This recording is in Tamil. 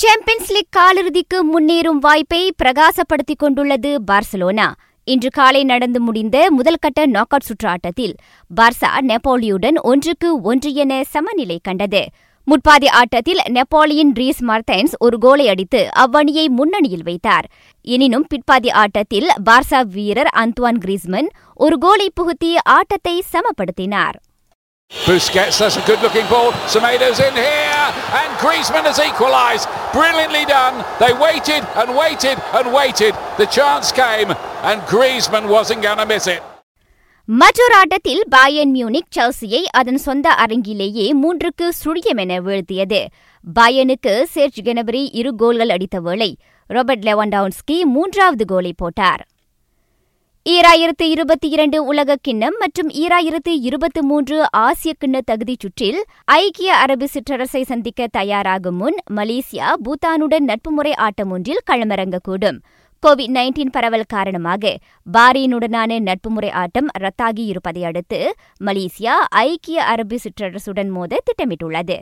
சாம்பியன்ஸ் லீக் காலிறுதிக்கு முன்னேறும் வாய்ப்பை பிரகாசப்படுத்திக் கொண்டுள்ளது பார்சலோனா. இன்று காலை நடந்து முடிந்த முதல்கட்ட நாக் அவுட் சுற்று ஆட்டத்தில் பார்சா நெப்போலியுடன் ஒன்றுக்கு ஒன்று என சமநிலை கண்டது. முற்பாதி ஆட்டத்தில் நெப்போலியன் ரீஸ் மார்த்தன்ஸ் ஒரு கோலை அடித்து அவ்வணியை முன்னணியில் வைத்தார். எனினும் பிற்பாதி ஆட்டத்தில் பார்சா வீரர் அந்த்வான் கிரீஸ்மன் ஒரு கோலை புகுத்தி ஆட்டத்தை சமப்படுத்தினார். Busquets, that's a good looking ball. Semedo's in here, and Griezmann has equalised. Brilliantly done. They waited and waited and waited. The chance came, and Griezmann wasn't going to miss it. மற்றொரு ஆட்டத்தில் பாயன் மியூனிக் செல்சியை அதன் சொந்த அரங்கிலேயே மூன்றுக்கு சுழியம் என வீழ்த்தியது பாயனுக்கு சேர்ஜ் கெனபரி இரு கோல்கள் அடித்த வேளை ராபர்ட் லெவன்டவுன்ஸ்கி மூன்றாவது கோலை போட்டார் ஈராயிரத்து இருபத்தி இரண்டு உலக கிண்ணம் மற்றும் ஈராயிரத்து இருபத்தி மூன்று ஆசிய கிண்ண தகுதிச் சுற்றில் ஐக்கிய அரபு சிற்றரசை சந்திக்க தயாராகும் முன் மலேசியா பூட்டானுடன் நட்பு முறை ஆட்டம் ஒன்றில் களமிறங்கக்கூடும். கோவிட் நைன்டீன் பரவல் காரணமாக பாரியனுடனான நட்பு முறை ஆட்டம் ரத்தாகி இருப்பதை அடுத்து மலேசியா ஐக்கிய அரபு சிற்றரசுடன் மோத திட்டமிட்டுள்ளது.